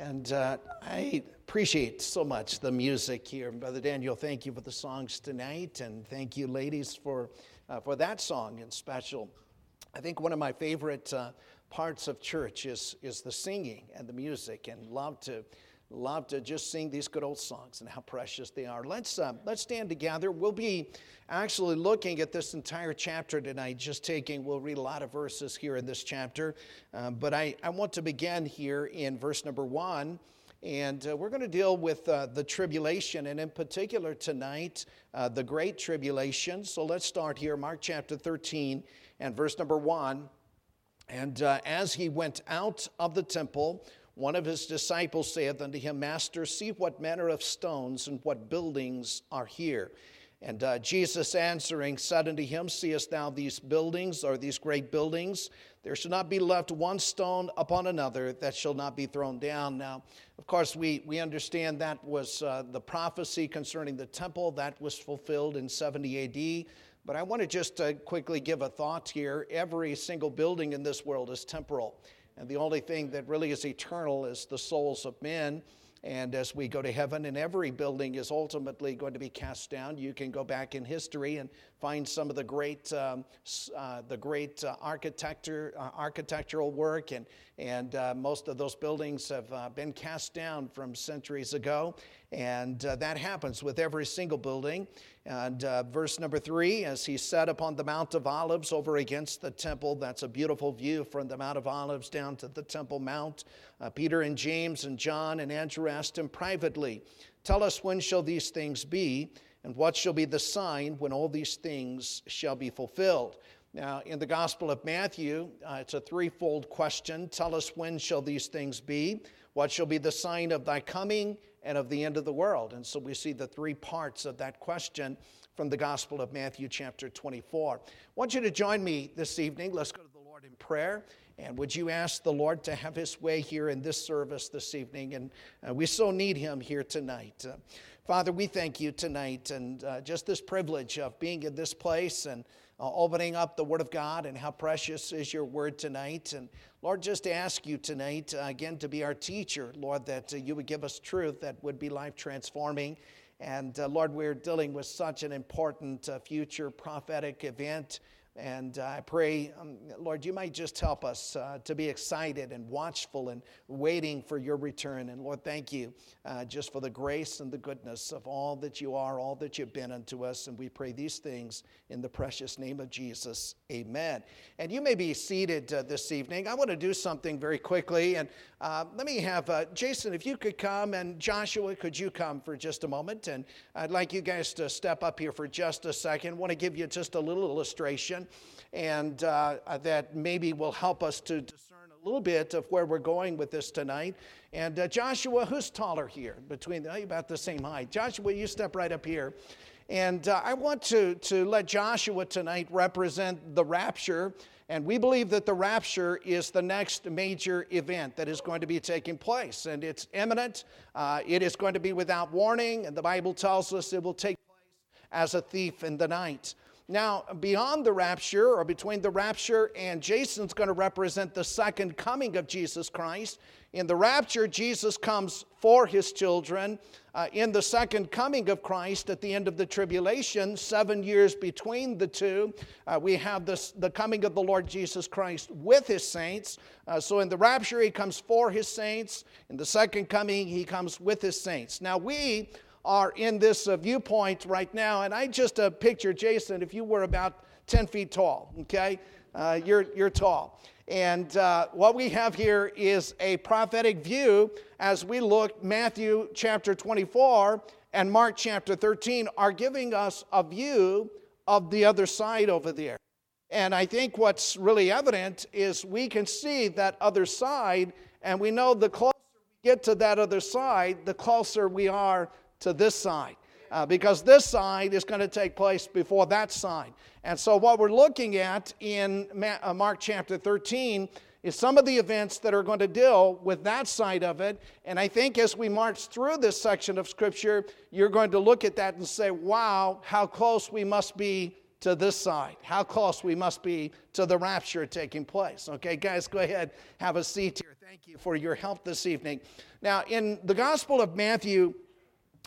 And uh, I appreciate so much the music here. Brother Daniel, thank you for the songs tonight, and thank you, ladies, for, uh, for that song in special. I think one of my favorite uh, parts of church is, is the singing and the music, and love to love to just sing these good old songs and how precious they are. Let's, uh, let's stand together. We'll be actually looking at this entire chapter tonight, just taking, we'll read a lot of verses here in this chapter. Uh, but I, I want to begin here in verse number one. And uh, we're going to deal with uh, the tribulation, and in particular tonight, uh, the Great Tribulation. So let's start here, Mark chapter 13 and verse number 1. And uh, as he went out of the temple, one of his disciples saith unto him, Master, see what manner of stones and what buildings are here. And uh, Jesus answering said unto him, Seest thou these buildings, or these great buildings? There shall not be left one stone upon another that shall not be thrown down. Now, of course, we, we understand that was uh, the prophecy concerning the temple that was fulfilled in 70 AD. But I want to just uh, quickly give a thought here. Every single building in this world is temporal. And the only thing that really is eternal is the souls of men. And as we go to heaven, and every building is ultimately going to be cast down, you can go back in history and find some of the great, um, uh, the great uh, architecture, uh, architectural work, and, and uh, most of those buildings have uh, been cast down from centuries ago. And uh, that happens with every single building. And uh, verse number three, as he sat upon the Mount of Olives over against the temple, that's a beautiful view from the Mount of Olives down to the Temple Mount. Uh, Peter and James and John and Andrew asked him privately, Tell us when shall these things be, and what shall be the sign when all these things shall be fulfilled? Now, in the Gospel of Matthew, uh, it's a threefold question. Tell us when shall these things be? What shall be the sign of thy coming and of the end of the world? And so we see the three parts of that question from the Gospel of Matthew, chapter 24. I want you to join me this evening. Let's go to the Lord in prayer. And would you ask the Lord to have his way here in this service this evening? And uh, we so need him here tonight. Uh, Father, we thank you tonight and uh, just this privilege of being in this place and uh, opening up the Word of God and how precious is your Word tonight. And Lord, just ask you tonight, uh, again, to be our teacher, Lord, that uh, you would give us truth that would be life transforming. And uh, Lord, we're dealing with such an important uh, future prophetic event. And uh, I pray, um, Lord, you might just help us uh, to be excited and watchful and waiting for your return. And Lord, thank you uh, just for the grace and the goodness of all that you are, all that you've been unto us. And we pray these things in the precious name of Jesus. Amen. And you may be seated uh, this evening. I want to do something very quickly. And uh, let me have uh, Jason, if you could come, and Joshua, could you come for just a moment? And I'd like you guys to step up here for just a second. I want to give you just a little illustration and uh, that maybe will help us to discern a little bit of where we're going with this tonight. And uh, Joshua, who's taller here? Between the, about the same height. Joshua, you step right up here. And uh, I want to, to let Joshua tonight represent the rapture. And we believe that the rapture is the next major event that is going to be taking place. And it's imminent, uh, it is going to be without warning. And the Bible tells us it will take place as a thief in the night. Now, beyond the rapture, or between the rapture and Jason's going to represent the second coming of Jesus Christ. In the rapture, Jesus comes for his children. Uh, in the second coming of Christ at the end of the tribulation, seven years between the two, uh, we have this, the coming of the Lord Jesus Christ with his saints. Uh, so in the rapture, he comes for his saints. In the second coming, he comes with his saints. Now, we are in this uh, viewpoint right now. And I just uh, picture Jason if you were about 10 feet tall, okay? Uh, you're, you're tall. And uh, what we have here is a prophetic view as we look, Matthew chapter 24 and Mark chapter 13 are giving us a view of the other side over there. And I think what's really evident is we can see that other side, and we know the closer we get to that other side, the closer we are to this side. Uh, because this side is going to take place before that side. And so, what we're looking at in uh, Mark chapter 13 is some of the events that are going to deal with that side of it. And I think as we march through this section of Scripture, you're going to look at that and say, wow, how close we must be to this side, how close we must be to the rapture taking place. Okay, guys, go ahead, have a seat here. Thank you for your help this evening. Now, in the Gospel of Matthew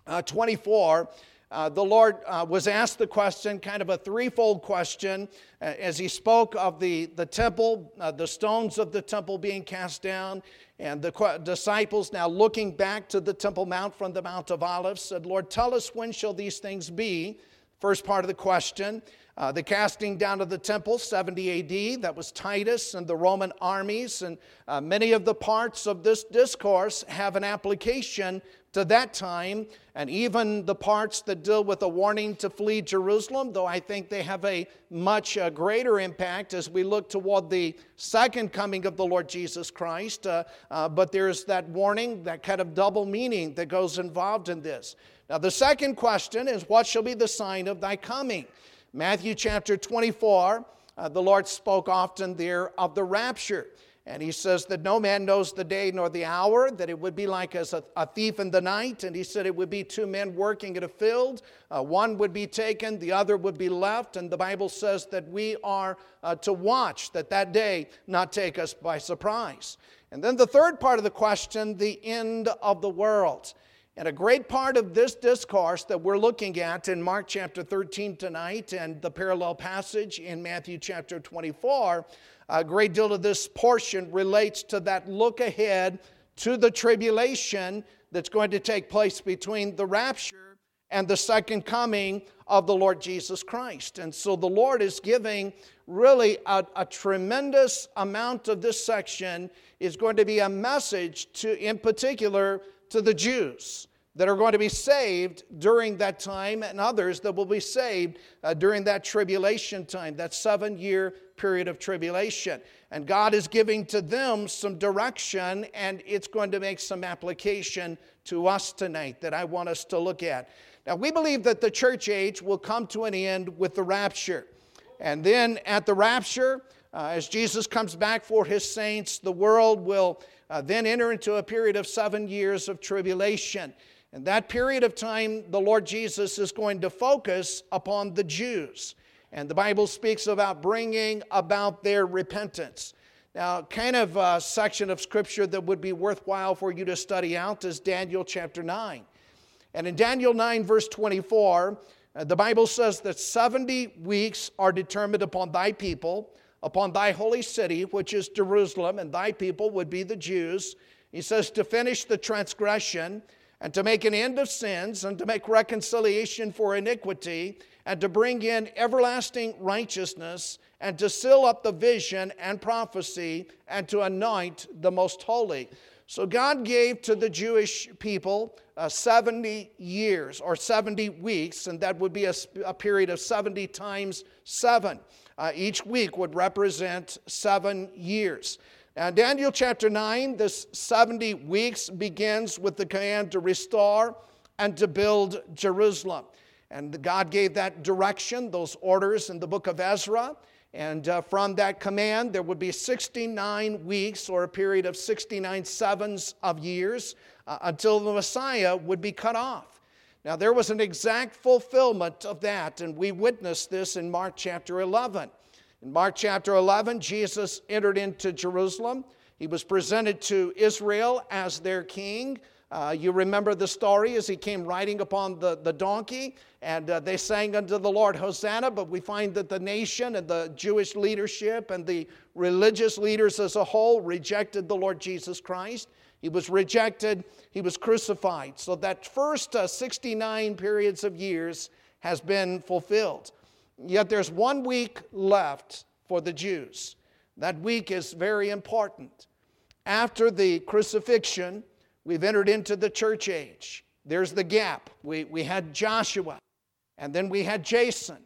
uh, 24, uh, the Lord uh, was asked the question, kind of a threefold question, uh, as he spoke of the, the temple, uh, the stones of the temple being cast down, and the qu- disciples now looking back to the Temple Mount from the Mount of Olives said, Lord, tell us when shall these things be? First part of the question. Uh, the casting down of the temple, 70 AD, that was Titus and the Roman armies. And uh, many of the parts of this discourse have an application to that time, and even the parts that deal with a warning to flee Jerusalem, though I think they have a much uh, greater impact as we look toward the second coming of the Lord Jesus Christ. Uh, uh, but there's that warning, that kind of double meaning that goes involved in this. Now, the second question is, What shall be the sign of thy coming? Matthew chapter 24, uh, the Lord spoke often there of the rapture. And he says that no man knows the day nor the hour, that it would be like as a, a thief in the night. And he said it would be two men working in a field. Uh, one would be taken, the other would be left. And the Bible says that we are uh, to watch that that day not take us by surprise. And then the third part of the question the end of the world. And a great part of this discourse that we're looking at in Mark chapter 13 tonight and the parallel passage in Matthew chapter 24 a great deal of this portion relates to that look ahead to the tribulation that's going to take place between the rapture and the second coming of the Lord Jesus Christ. And so the Lord is giving really a, a, tremendous amount of this section is going to be a message to, in particular, to the Jews that are going to be saved during that time and others that will be saved uh, during that tribulation time, that seven year period of tribulation. And God is giving to them some direction, and it's going to make some application to us tonight that I want us to look at. Now, we believe that the church age will come to an end with the rapture. And then at the rapture, uh, as Jesus comes back for his saints, the world will uh, then enter into a period of seven years of tribulation. And that period of time, the Lord Jesus is going to focus upon the Jews. And the Bible speaks about bringing about their repentance. Now, kind of a section of scripture that would be worthwhile for you to study out is Daniel chapter 9. And in Daniel 9, verse 24, uh, the Bible says that 70 weeks are determined upon thy people, upon thy holy city, which is Jerusalem, and thy people would be the Jews. He says, to finish the transgression, and to make an end of sins, and to make reconciliation for iniquity, and to bring in everlasting righteousness, and to seal up the vision and prophecy, and to anoint the most holy. So God gave to the Jewish people uh, 70 years or 70 weeks, and that would be a, a period of 70 times seven. Uh, each week would represent seven years. Now, Daniel chapter 9, this 70 weeks begins with the command to restore and to build Jerusalem. And God gave that direction, those orders in the book of Ezra. And uh, from that command, there would be 69 weeks or a period of 69 sevens of years uh, until the Messiah would be cut off. Now, there was an exact fulfillment of that, and we witnessed this in Mark chapter 11. In Mark chapter 11, Jesus entered into Jerusalem. He was presented to Israel as their king. Uh, you remember the story as he came riding upon the, the donkey, and uh, they sang unto the Lord Hosanna. But we find that the nation and the Jewish leadership and the religious leaders as a whole rejected the Lord Jesus Christ. He was rejected, he was crucified. So that first uh, 69 periods of years has been fulfilled. Yet there's one week left for the Jews. That week is very important. After the crucifixion, We've entered into the church age. There's the gap. We, we had Joshua, and then we had Jason.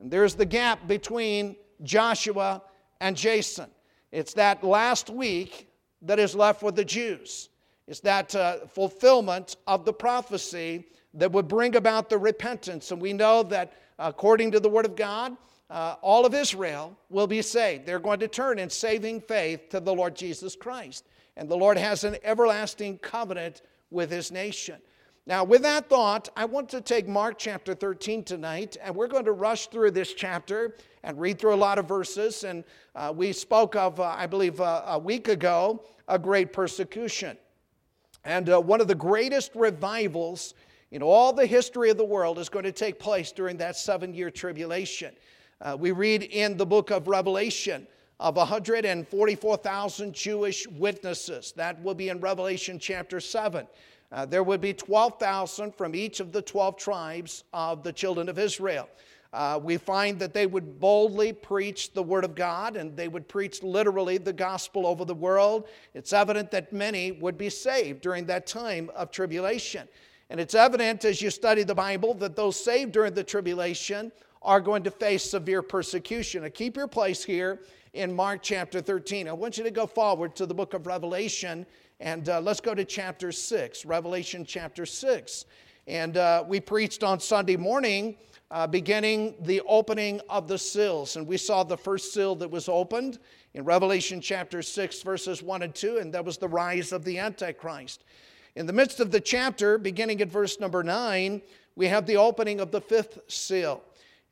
And there's the gap between Joshua and Jason. It's that last week that is left for the Jews. It's that uh, fulfillment of the prophecy that would bring about the repentance. And we know that according to the Word of God, uh, all of Israel will be saved. They're going to turn in saving faith to the Lord Jesus Christ. And the Lord has an everlasting covenant with his nation. Now, with that thought, I want to take Mark chapter 13 tonight, and we're going to rush through this chapter and read through a lot of verses. And uh, we spoke of, uh, I believe, uh, a week ago, a great persecution. And uh, one of the greatest revivals in all the history of the world is going to take place during that seven year tribulation. Uh, we read in the book of Revelation of 144,000 Jewish witnesses. That will be in Revelation chapter 7. Uh, there would be 12,000 from each of the 12 tribes of the children of Israel. Uh, we find that they would boldly preach the Word of God and they would preach literally the gospel over the world. It's evident that many would be saved during that time of tribulation. And it's evident as you study the Bible that those saved during the tribulation are going to face severe persecution. Now, keep your place here in Mark chapter 13. I want you to go forward to the book of Revelation and uh, let's go to chapter 6, Revelation chapter 6. And uh, we preached on Sunday morning, uh, beginning the opening of the seals. And we saw the first seal that was opened in Revelation chapter 6, verses 1 and 2, and that was the rise of the Antichrist. In the midst of the chapter, beginning at verse number 9, we have the opening of the fifth seal.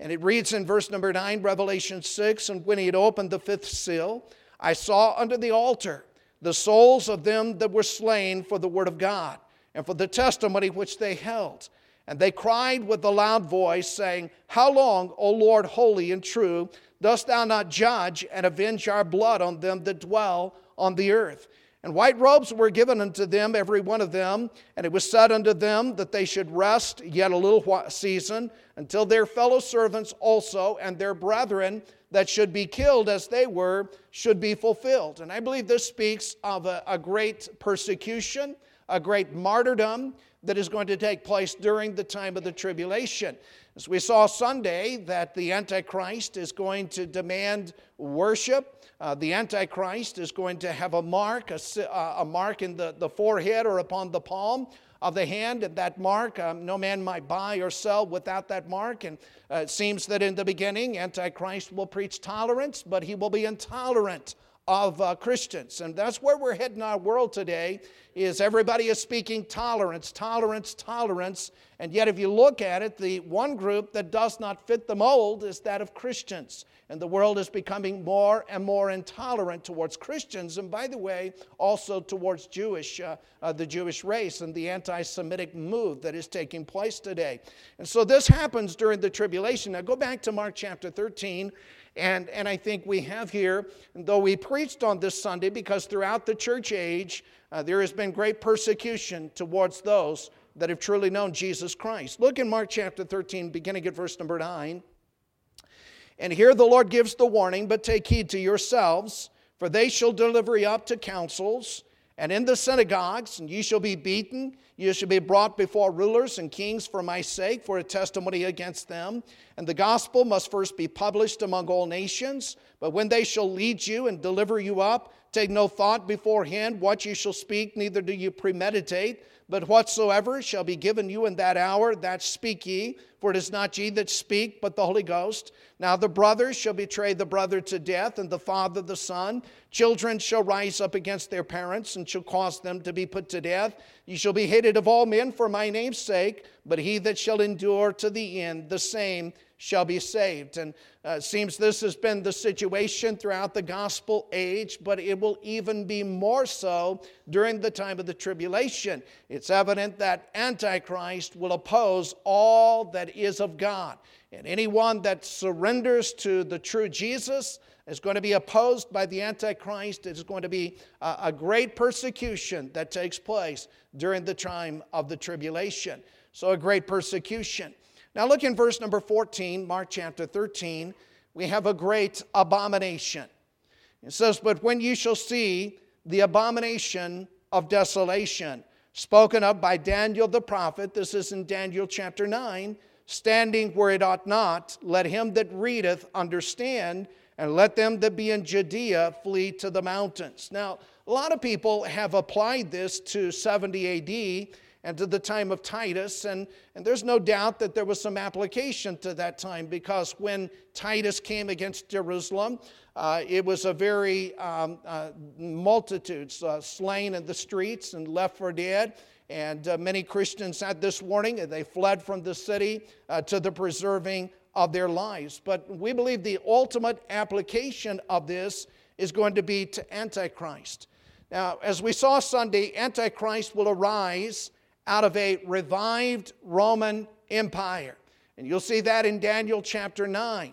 And it reads in verse number 9, Revelation 6 And when he had opened the fifth seal, I saw under the altar the souls of them that were slain for the word of God and for the testimony which they held. And they cried with a loud voice, saying, How long, O Lord, holy and true, dost thou not judge and avenge our blood on them that dwell on the earth? And white robes were given unto them, every one of them, and it was said unto them that they should rest yet a little season until their fellow servants also and their brethren that should be killed as they were should be fulfilled. And I believe this speaks of a, a great persecution, a great martyrdom that is going to take place during the time of the tribulation. As we saw Sunday, that the Antichrist is going to demand worship. Uh, the Antichrist is going to have a mark, a, a mark in the, the forehead or upon the palm of the hand and that mark. Um, no man might buy or sell without that mark. And uh, it seems that in the beginning, Antichrist will preach tolerance, but he will be intolerant of uh, Christians. And that's where we're heading our world today is everybody is speaking tolerance, tolerance, tolerance. And yet if you look at it, the one group that does not fit the mold is that of Christians. And the world is becoming more and more intolerant towards Christians. And by the way, also towards Jewish, uh, uh, the Jewish race and the anti-Semitic move that is taking place today. And so this happens during the tribulation. Now go back to Mark chapter 13 and, and I think we have here, though we preached on this Sunday, because throughout the church age, uh, there has been great persecution towards those that have truly known Jesus Christ. Look in Mark chapter 13, beginning at verse number 9. And here the Lord gives the warning, but take heed to yourselves, for they shall deliver you up to councils and in the synagogues, and ye shall be beaten, ye shall be brought before rulers and kings for my sake, for a testimony against them. And the gospel must first be published among all nations. But when they shall lead you and deliver you up, take no thought beforehand what you shall speak, neither do you premeditate. But whatsoever shall be given you in that hour, that speak ye, for it is not ye that speak, but the Holy Ghost. Now the brother shall betray the brother to death, and the father the son. Children shall rise up against their parents, and shall cause them to be put to death. Ye shall be hated of all men for my name's sake, but he that shall endure to the end, the same shall be saved. And uh, seems this has been the situation throughout the gospel age, but it will even be more so during the time of the tribulation. It's evident that Antichrist will oppose all that is of God. And anyone that surrenders to the true Jesus is going to be opposed by the Antichrist. It is going to be a, great persecution that takes place during the time of the tribulation. So, a great persecution. Now, look in verse number 14, Mark chapter 13. We have a great abomination. It says, But when you shall see the abomination of desolation, spoken of by Daniel the prophet, this is in Daniel chapter 9, standing where it ought not, let him that readeth understand, and let them that be in Judea flee to the mountains. Now, a lot of people have applied this to 70 AD and to the time of Titus. And, and there's no doubt that there was some application to that time because when Titus came against Jerusalem, uh, it was a very um, uh, multitudes uh, slain in the streets and left for dead. And uh, many Christians had this warning, and they fled from the city uh, to the preserving of their lives. But we believe the ultimate application of this is going to be to Antichrist. Now, as we saw Sunday, Antichrist will arise out of a revived Roman Empire. And you'll see that in Daniel chapter 9.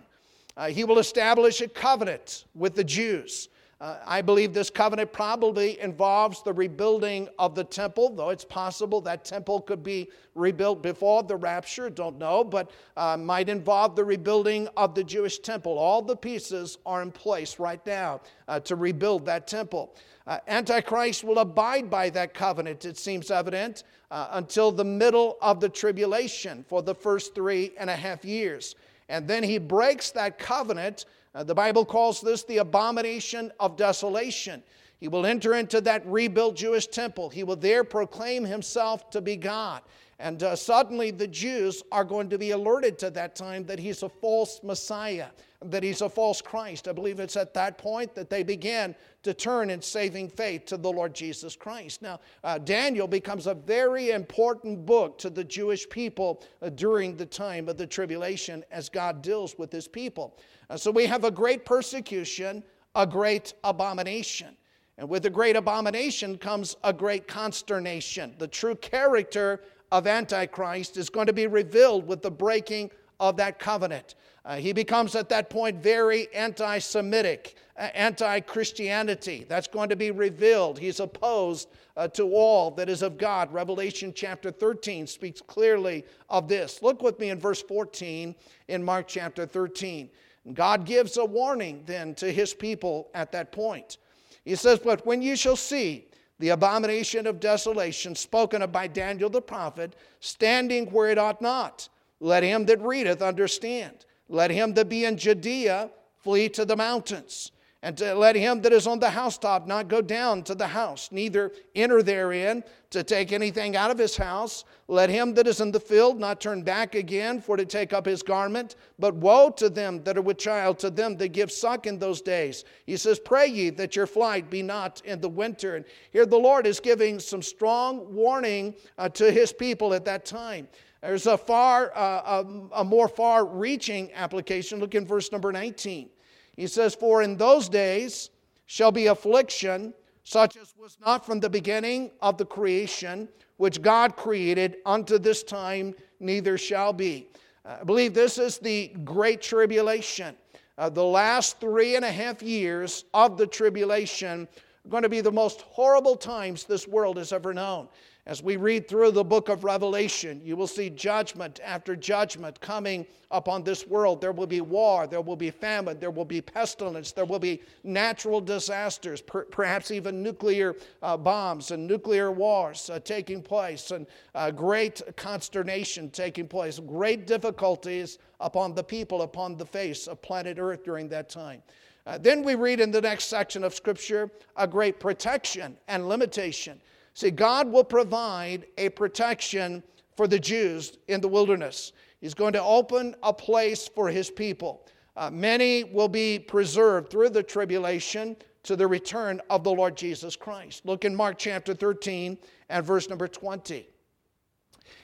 Uh, he will establish a covenant with the Jews. Uh, I believe this covenant probably involves the rebuilding of the temple, though it's possible that temple could be rebuilt before the rapture, don't know, but uh, might involve the rebuilding of the Jewish temple. All the pieces are in place right now uh, to rebuild that temple. Uh, Antichrist will abide by that covenant, it seems evident, uh, until the middle of the tribulation for the first three and a half years. And then he breaks that covenant uh, the Bible calls this the abomination of desolation. He will enter into that rebuilt Jewish temple. He will there proclaim himself to be God. And uh, suddenly the Jews are going to be alerted to that time that he's a false Messiah, that he's a false Christ. I believe it's at that point that they begin to turn in saving faith to the Lord Jesus Christ. Now, uh, Daniel becomes a very important book to the Jewish people uh, during the time of the tribulation as God deals with his people. Uh, so we have a great persecution, a great abomination. And with the great abomination comes a great consternation. The true character of Antichrist is going to be revealed with the breaking of that covenant. Uh, he becomes at that point very anti Semitic, anti Christianity. That's going to be revealed. He's opposed uh, to all that is of God. Revelation chapter 13 speaks clearly of this. Look with me in verse 14 in Mark chapter 13. God gives a warning then to his people at that point. He says, But when you shall see the abomination of desolation spoken of by Daniel the prophet, standing where it ought not. Let him that readeth understand. Let him that be in Judea flee to the mountains. And to let him that is on the housetop not go down to the house, neither enter therein to take anything out of his house. Let him that is in the field not turn back again for to take up his garment. But woe to them that are with child, to them that give suck in those days. He says, Pray ye that your flight be not in the winter. And here the Lord is giving some strong warning uh, to his people at that time. There's a far, uh, a, a more far reaching application. Look in verse number 19. He says, For in those days shall be affliction, such as was not from the beginning of the creation, which God created unto this time, neither shall be. I believe this is the great tribulation. Uh, the last three and a half years of the tribulation are going to be the most horrible times this world has ever known. As we read through the book of Revelation, you will see judgment after judgment coming upon this world. There will be war, there will be famine, there will be pestilence, there will be natural disasters, per- perhaps even nuclear uh, bombs and nuclear wars uh, taking place, and uh, great consternation taking place, great difficulties upon the people, upon the face of planet Earth during that time. Uh, then we read in the next section of Scripture a great protection and limitation. See, God will provide a protection for the Jews in the wilderness. He's going to open a place for his people. Uh, many will be preserved through the tribulation to the return of the Lord Jesus Christ. Look in Mark chapter 13 and verse number 20.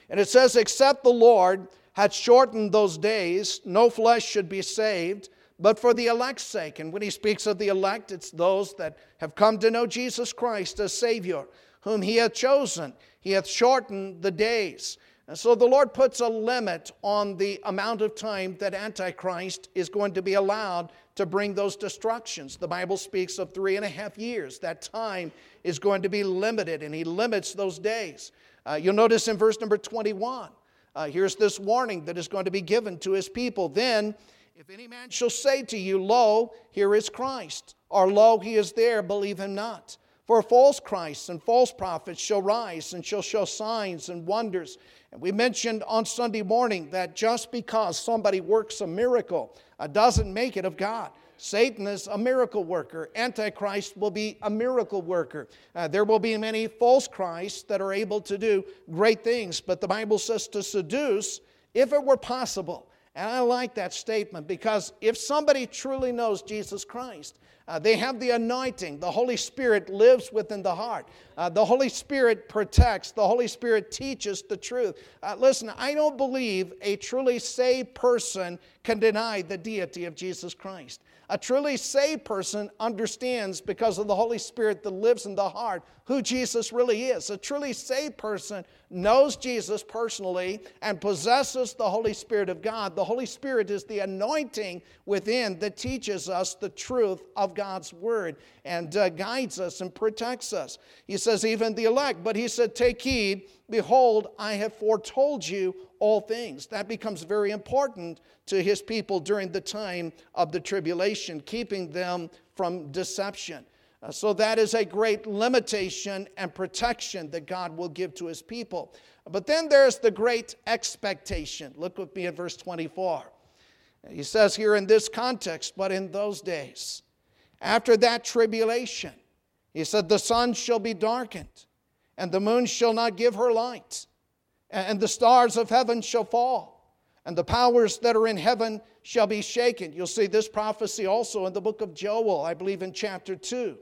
And it says, Except the Lord had shortened those days, no flesh should be saved, but for the elect's sake. And when he speaks of the elect, it's those that have come to know Jesus Christ as Savior whom he hath chosen. He hath shortened the days. And so the Lord puts a limit on the amount of time that Antichrist is going to be allowed to bring those destructions. The Bible speaks of three and a half years. That time is going to be limited, and he limits those days. Uh, you'll notice in verse number 21, uh, here's this warning that is going to be given to his people. Then, if any man shall say to you, Lo, here is Christ, or Lo, he is there, believe him not. For false Christs and false prophets shall rise and shall show signs and wonders. And we mentioned on Sunday morning that just because somebody works a miracle uh, doesn't make it of God. Satan is a miracle worker. Antichrist will be a miracle worker. Uh, there will be many false Christs that are able to do great things, but the Bible says to seduce if it were possible. And I like that statement because if somebody truly knows Jesus Christ, uh, they have the anointing. The Holy Spirit lives within the heart. Uh, the Holy Spirit protects. The Holy Spirit teaches the truth. Uh, listen, I don't believe a truly saved person can deny the deity of Jesus Christ. A truly saved person understands because of the Holy Spirit that lives in the heart who Jesus really is. A truly saved person knows Jesus personally and possesses the Holy Spirit of God. The Holy Spirit is the anointing within that teaches us the truth of God's word and uh, guides us and protects us. He says, even the elect, but he said, Take heed, behold, I have foretold you all things. That becomes very important to his people during the time of the tribulation, keeping them from deception. So that is a great limitation and protection that God will give to his people. But then there's the great expectation. Look with me at verse 24. He says here in this context, but in those days, after that tribulation, he said, the sun shall be darkened, and the moon shall not give her light, and the stars of heaven shall fall, and the powers that are in heaven shall be shaken. You'll see this prophecy also in the book of Joel, I believe in chapter 2.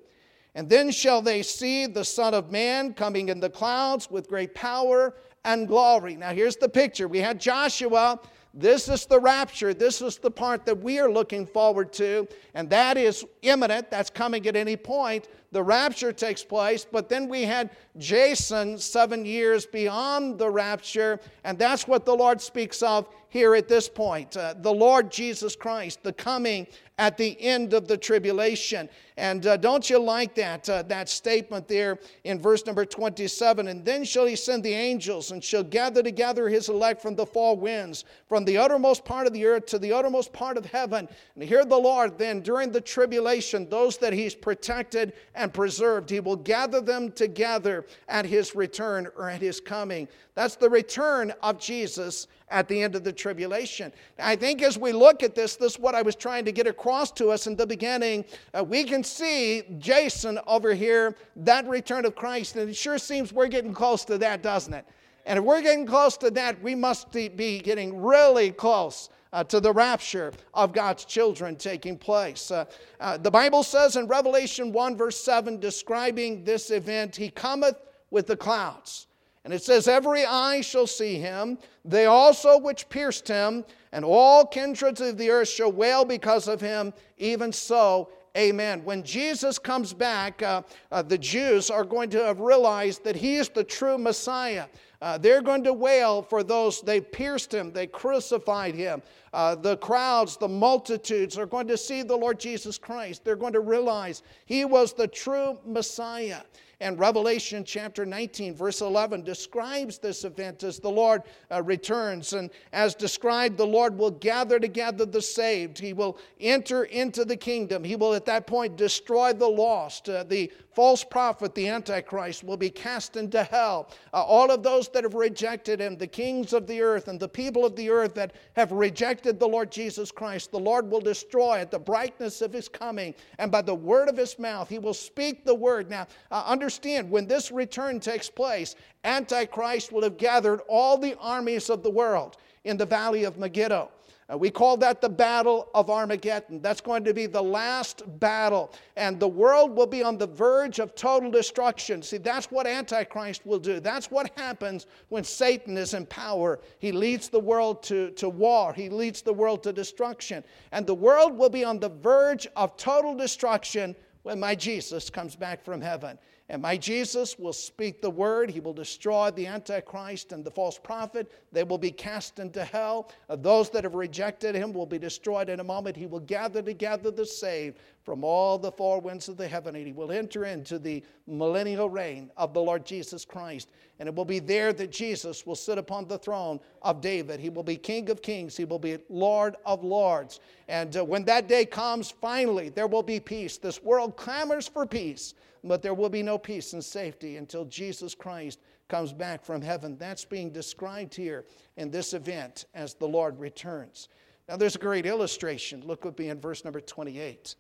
And then shall they see the Son of Man coming in the clouds with great power and glory. Now, here's the picture. We had Joshua. This is the rapture. This is the part that we are looking forward to. And that is imminent. That's coming at any point. The rapture takes place. But then we had Jason seven years beyond the rapture. And that's what the Lord speaks of here at this point. Uh, the Lord Jesus Christ, the coming at the end of the tribulation. And uh, don't you like that, uh, that statement there in verse number 27? And then shall he send the angels and shall gather together his elect from the four winds, from the uttermost part of the earth to the uttermost part of heaven. And hear the Lord then during the tribulation, those that he's protected and preserved, he will gather them together at his return or at his coming. That's the return of Jesus at the end of the tribulation. I think as we look at this, this is what I was trying to get across to us in the beginning. Uh, we can see Jason over here, that return of Christ, and it sure seems we're getting close to that, doesn't it? And if we're getting close to that, we must be getting really close. Uh, to the rapture of God's children taking place. Uh, uh, the Bible says in Revelation 1, verse 7, describing this event, He cometh with the clouds. And it says, Every eye shall see him, they also which pierced him, and all kindreds of the earth shall wail because of him. Even so, amen. When Jesus comes back, uh, uh, the Jews are going to have realized that he is the true Messiah. Uh, they're going to wail for those, they pierced him, they crucified him. Uh, the crowds, the multitudes are going to see the Lord Jesus Christ. They're going to realize he was the true Messiah. And Revelation chapter 19, verse 11, describes this event as the Lord uh, returns. And as described, the Lord will gather together the saved. He will enter into the kingdom. He will at that point destroy the lost. Uh, the false prophet, the Antichrist, will be cast into hell. Uh, all of those that have rejected him, the kings of the earth and the people of the earth that have rejected the Lord Jesus Christ, the Lord will destroy at the brightness of his coming. And by the word of his mouth, he will speak the word. Now, uh, understand, when this return takes place, Antichrist will have gathered all the armies of the world in the valley of Megiddo. Uh, we call that the Battle of Armageddon. That's going to be the last battle. And the world will be on the verge of total destruction. See, that's what Antichrist will do. That's what happens when Satan is in power. He leads the world to, to war, he leads the world to destruction. And the world will be on the verge of total destruction when my Jesus comes back from heaven. And my Jesus will speak the word. He will destroy the Antichrist and the false prophet. They will be cast into hell. Uh, those that have rejected him will be destroyed in a moment. He will gather together the saved from all the four winds of the heaven, and he will enter into the millennial reign of the Lord Jesus Christ. And it will be there that Jesus will sit upon the throne of David. He will be King of kings, he will be Lord of lords. And uh, when that day comes, finally, there will be peace. This world clamors for peace but there will be no peace and safety until Jesus Christ comes back from heaven. That's being described here in this event as the Lord returns. Now, there's a great illustration. Look with me in verse number 28.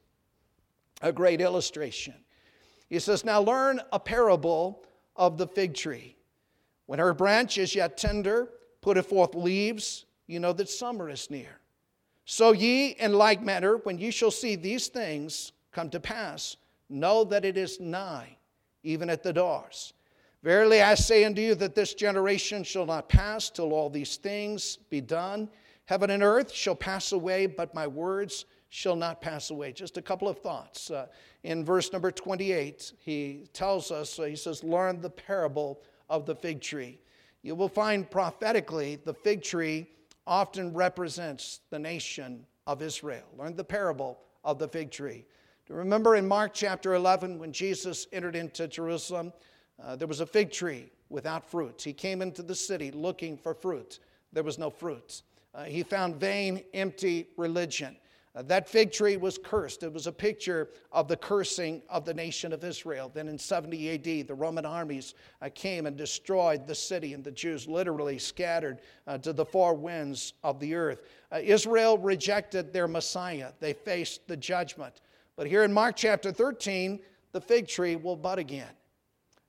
A great illustration. He says, Now learn a parable of the fig tree. When her branch is yet tender, putteth forth leaves, you know that summer is near. So ye, in like manner, when ye shall see these things come to pass, know that it is nigh, even at the doors. Verily I say unto you that this generation shall not pass till all these things be done. Heaven and earth shall pass away, but my words shall not pass away. Just a couple of thoughts. Uh, in verse number 28, he tells us, uh, he says, Learn the parable of the fig tree. You will find prophetically the fig tree often represents the nation of Israel. Learn the parable of the fig tree. Remember in Mark chapter 11 when Jesus entered into Jerusalem, uh, there was a fig tree without fruit. He came into the city looking for fruit. There was no fruit. Uh, he found vain, empty religion. Uh, that fig tree was cursed. It was a picture of the cursing of the nation of Israel. Then in 70 AD, the Roman armies uh, came and destroyed the city, and the Jews literally scattered uh, to the four winds of the earth. Uh, Israel rejected their Messiah, they faced the judgment. But here in Mark chapter 13, the fig tree will bud again.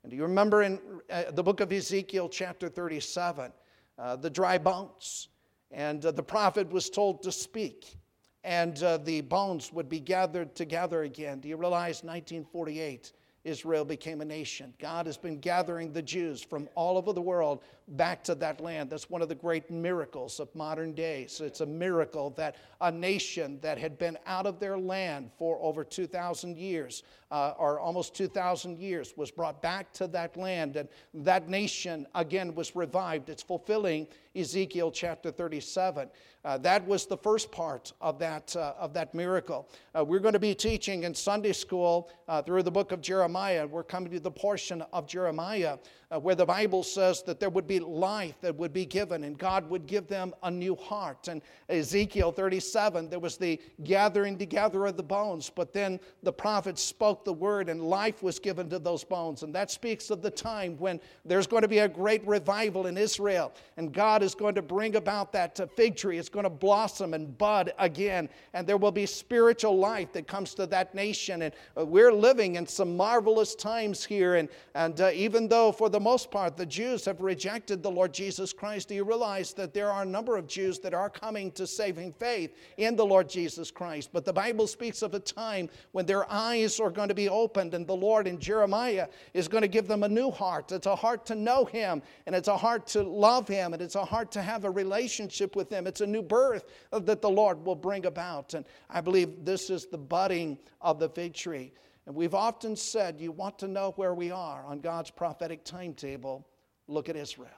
And do you remember in uh, the book of Ezekiel, chapter 37, uh, the dry bones? And the prophet was told to speak and uh, the bones would be gathered together again. Do you realize 1948? Israel became a nation. God has been gathering the Jews from all over the world back to that land. That's one of the great miracles of modern days. It's a miracle that a nation that had been out of their land for over 2,000 years, uh, or almost 2,000 years, was brought back to that land. And that nation again was revived. It's fulfilling Ezekiel chapter 37. Uh, that was the first part of that, uh, of that miracle. Uh, we're going to be teaching in Sunday school uh, through the book of Jeremiah. We're coming to the portion of Jeremiah uh, where the Bible says that there would be life that would be given and God would give them a new heart. And Ezekiel 37, there was the gathering together of the bones, but then the prophet spoke the word and life was given to those bones. And that speaks of the time when there's going to be a great revival in Israel and God is going to bring about that fig tree. It's going to blossom and bud again, and there will be spiritual life that comes to that nation. And uh, we're living in some marvelous times here. And, and uh, even though for the most part, the Jews have rejected the Lord Jesus Christ. Do you realize that there are a number of Jews that are coming to saving faith in the Lord Jesus Christ? But the Bible speaks of a time when their eyes are going to be opened, and the Lord in Jeremiah is going to give them a new heart. It's a heart to know Him, and it's a heart to love Him, and it's a heart to have a relationship with Him. It's a new birth that the Lord will bring about. And I believe this is the budding of the fig tree. And we've often said, you want to know where we are on God's prophetic timetable, look at Israel.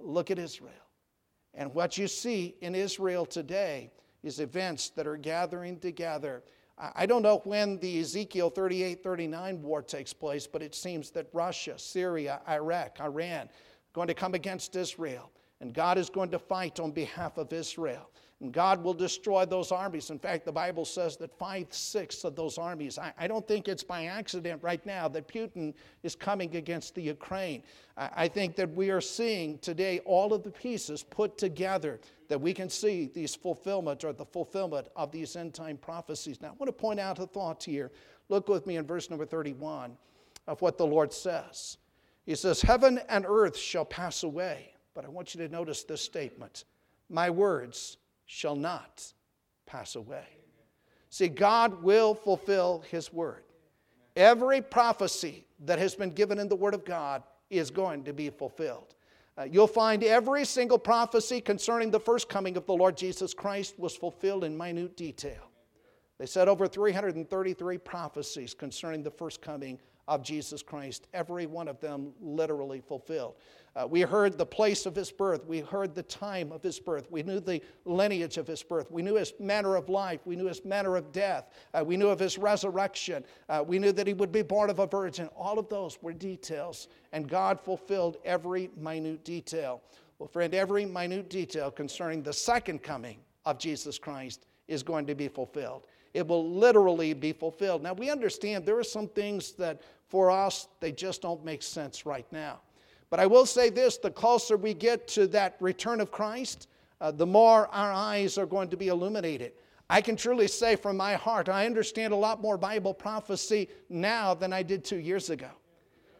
Look at Israel. And what you see in Israel today is events that are gathering together. I don't know when the Ezekiel 38 39 war takes place, but it seems that Russia, Syria, Iraq, Iran going to come against Israel. And God is going to fight on behalf of Israel. And God will destroy those armies. In fact, the Bible says that five sixths of those armies, I, I, don't think it's by accident right now that Putin is coming against the Ukraine. I, I think that we are seeing today all of the pieces put together that we can see these fulfillment or the fulfillment of these end time prophecies. Now, I want to point out a thought here. Look with me in verse number 31 of what the Lord says. He says, Heaven and earth shall pass away. But I want you to notice this statement My words shall not pass away. See, God will fulfill His word. Every prophecy that has been given in the Word of God is going to be fulfilled. Uh, you'll find every single prophecy concerning the first coming of the Lord Jesus Christ was fulfilled in minute detail. They said over 333 prophecies concerning the first coming of Jesus Christ, every one of them literally fulfilled. Uh, we heard the place of his birth. We heard the time of his birth. We knew the lineage of his birth. We knew his manner of life. We knew his manner of death. Uh, we knew of his resurrection. Uh, we knew that he would be born of a virgin. All of those were details, and God fulfilled every minute detail. Well, friend, every minute detail concerning the second coming of Jesus Christ is going to be fulfilled. It will literally be fulfilled. Now, we understand there are some things that for us, they just don't make sense right now. But I will say this the closer we get to that return of Christ, uh, the more our eyes are going to be illuminated. I can truly say from my heart, I understand a lot more Bible prophecy now than I did two years ago.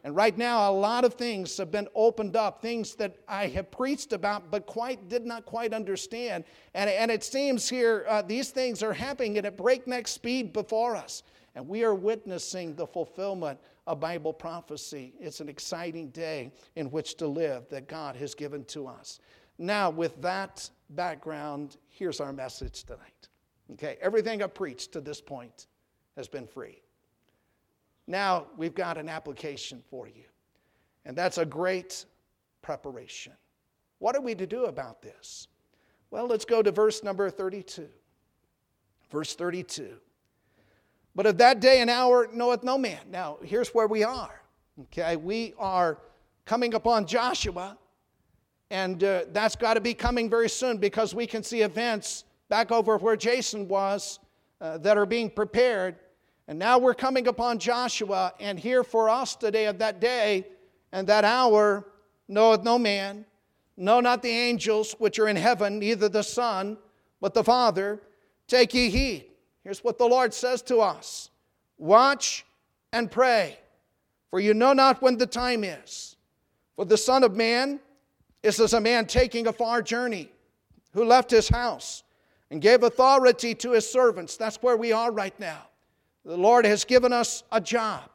And right now, a lot of things have been opened up, things that I have preached about but quite did not quite understand. And, and it seems here uh, these things are happening at breakneck speed before us. And we are witnessing the fulfillment of Bible prophecy. It's an exciting day in which to live that God has given to us. Now, with that background, here's our message tonight. Okay, everything I've preached to this point has been free. Now we've got an application for you, and that's a great preparation. What are we to do about this? Well, let's go to verse number 32. Verse 32. But of that day and hour knoweth no man. Now, here's where we are. Okay, we are coming upon Joshua, and uh, that's got to be coming very soon because we can see events back over where Jason was uh, that are being prepared. And now we're coming upon Joshua, and here for us today of that day and that hour knoweth no man, no, not the angels which are in heaven, neither the Son, but the Father. Take ye heed. Here's what the Lord says to us Watch and pray, for you know not when the time is. For the Son of Man is as a man taking a far journey, who left his house and gave authority to his servants. That's where we are right now. The Lord has given us a job,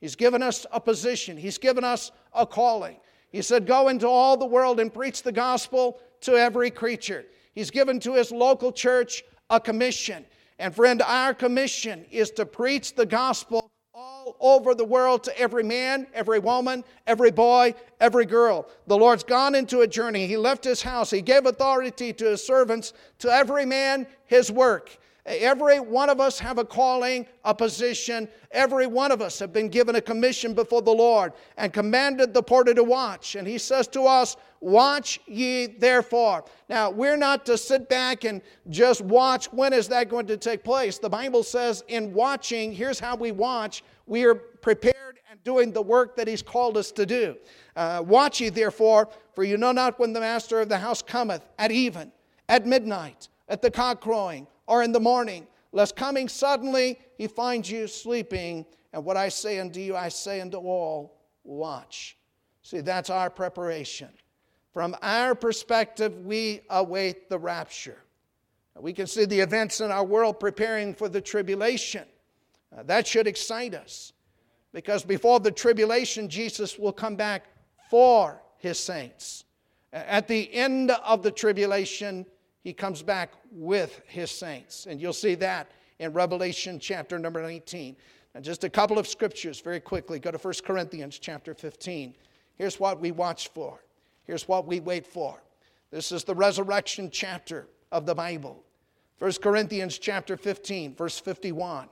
He's given us a position, He's given us a calling. He said, Go into all the world and preach the gospel to every creature. He's given to His local church a commission. And friend, our commission is to preach the gospel all over the world to every man, every woman, every boy, every girl. The Lord's gone into a journey. He left his house. He gave authority to his servants, to every man his work. Every one of us have a calling, a position. Every one of us have been given a commission before the Lord and commanded the porter to watch. And he says to us, Watch ye therefore. Now, we're not to sit back and just watch. When is that going to take place? The Bible says, in watching, here's how we watch we are prepared and doing the work that he's called us to do. Uh, watch ye therefore, for you know not when the master of the house cometh, at even, at midnight, at the cock crowing or in the morning, lest coming suddenly he finds you sleeping. And what I say unto you, I say unto all, watch. See, that's our preparation. From our perspective, we await the rapture. We can see the events in our world preparing for the tribulation. Uh, that should excite us because before the tribulation, Jesus will come back for his saints. At the end of the tribulation, he comes back with his saints. And you'll see that in Revelation chapter number 19. And just a couple of scriptures very quickly. Go to 1 Corinthians chapter 15. Here's what we watch for. Here's what we wait for. This is the resurrection chapter of the Bible. 1 Corinthians chapter 15, verse 51.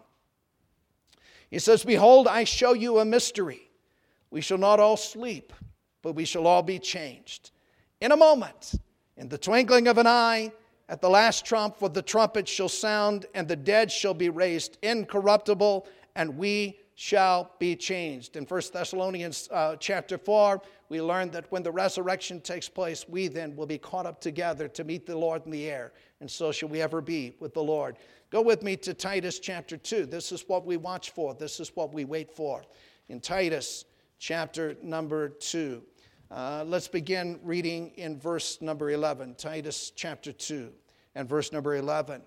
He says, Behold, I show you a mystery. We shall not all sleep, but we shall all be changed. In a moment, in the twinkling of an eye, at the last trump, for the trumpet shall sound, and the dead shall be raised incorruptible, and we shall be changed. In 1 Thessalonians uh, chapter 4, we learn that when the resurrection takes place, we then will be caught up together to meet the Lord in the air, and so shall we ever be with the Lord. Go with me to Titus chapter 2. This is what we watch for, this is what we wait for. In Titus chapter number 2. Uh, let's begin reading in verse number 11, Titus chapter 2 and verse number 11.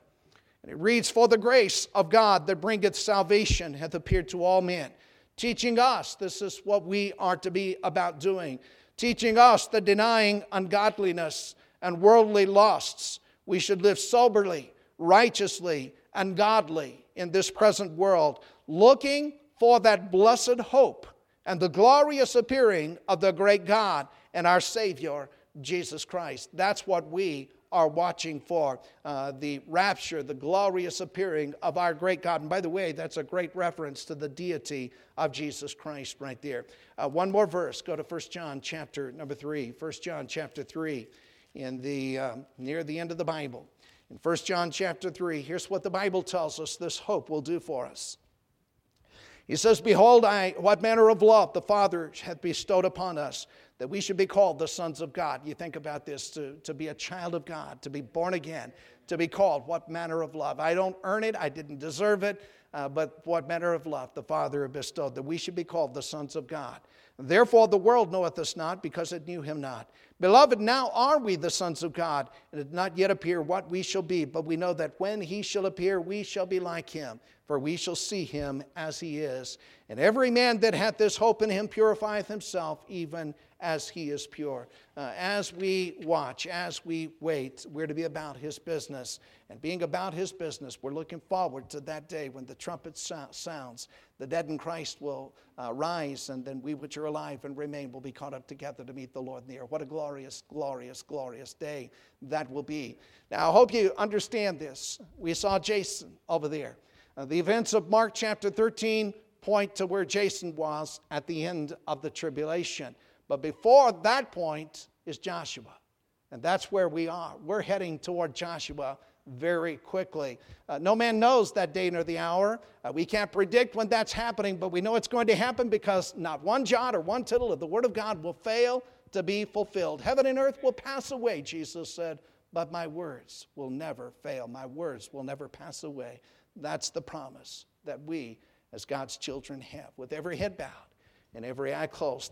And it reads, For the grace of God that bringeth salvation hath appeared to all men, teaching us, this is what we are to be about doing, teaching us that denying ungodliness and worldly lusts, we should live soberly, righteously, and godly in this present world, looking for that blessed hope and the glorious appearing of the great God and our Savior, Jesus Christ. That's what we are watching for uh, the rapture, the glorious appearing of our great God. And by the way, that's a great reference to the deity of Jesus Christ right there. Uh, one more verse. Go to 1 John chapter number 3. 1 John chapter 3 in the, uh, near the end of the Bible. In 1 John chapter 3, here's what the Bible tells us this hope will do for us. He says, Behold, I, what manner of love the Father hath bestowed upon us, that we should be called the sons of God. You think about this to, to be a child of God, to be born again, to be called what manner of love. I don't earn it, I didn't deserve it, uh, but what manner of love the Father bestowed, that we should be called the sons of God. Therefore, the world knoweth us not, because it knew him not. Beloved, now are we the sons of God, and it did not yet appear what we shall be, but we know that when he shall appear, we shall be like him, for we shall see him as he is. And every man that hath this hope in him purifieth himself, even as he is pure. Uh, as we watch, as we wait, we're to be about his business. And being about his business, we're looking forward to that day when the trumpet so- sounds. The dead in Christ will uh, rise, and then we which are alive and remain will be caught up together to meet the Lord in the air. What a glorious, glorious, glorious day that will be. Now, I hope you understand this. We saw Jason over there. Uh, the events of Mark chapter 13 point to where Jason was at the end of the tribulation. But before that point is Joshua. And that's where we are. We're heading toward Joshua very quickly. Uh, no man knows that day nor the hour. Uh, we can't predict when that's happening, but we know it's going to happen because not one jot or one tittle of the Word of God will fail to be fulfilled. Heaven and earth will pass away, Jesus said, but my words will never fail. My words will never pass away. That's the promise that we, as God's children, have. With every head bowed and every eye closed,